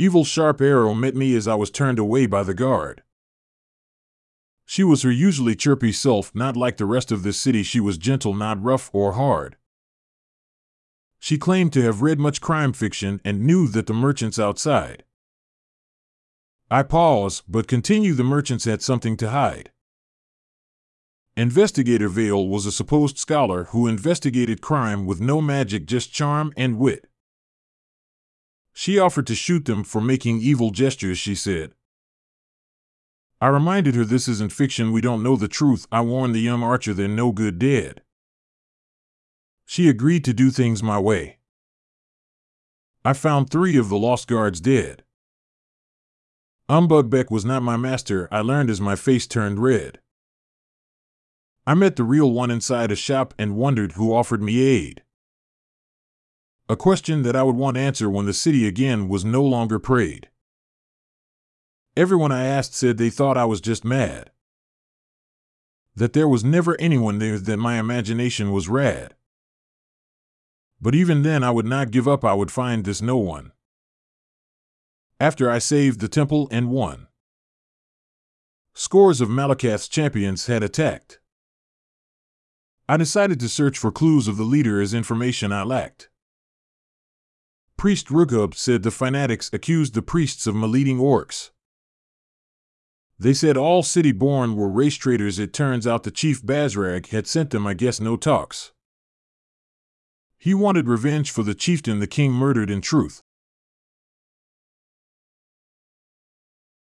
Eveli Sharp Arrow met me as I was turned away by the guard. She was her usually chirpy self, not like the rest of this city, she was gentle, not rough or hard. She claimed to have read much crime fiction and knew that the merchants outside. I pause, but continue the merchants had something to hide. Investigator Vale was a supposed scholar who investigated crime with no magic, just charm and wit. She offered to shoot them for making evil gestures, she said. I reminded her this isn't fiction, we don't know the truth. I warned the young archer they're no good dead. She agreed to do things my way. I found three of the lost guards dead. Umbugbek was not my master, I learned as my face turned red. I met the real one inside a shop and wondered who offered me aid. A question that I would want answered when the city again was no longer prayed. Everyone I asked said they thought I was just mad. That there was never anyone there, that my imagination was rad. But even then, I would not give up, I would find this no one. After I saved the temple and won, scores of Malacath's champions had attacked. I decided to search for clues of the leader as information I lacked. Priest Rugub said the fanatics accused the priests of maleading orcs. They said all city born were race traitors. It turns out the chief Bazrag had sent them, I guess, no talks. He wanted revenge for the chieftain the king murdered in truth.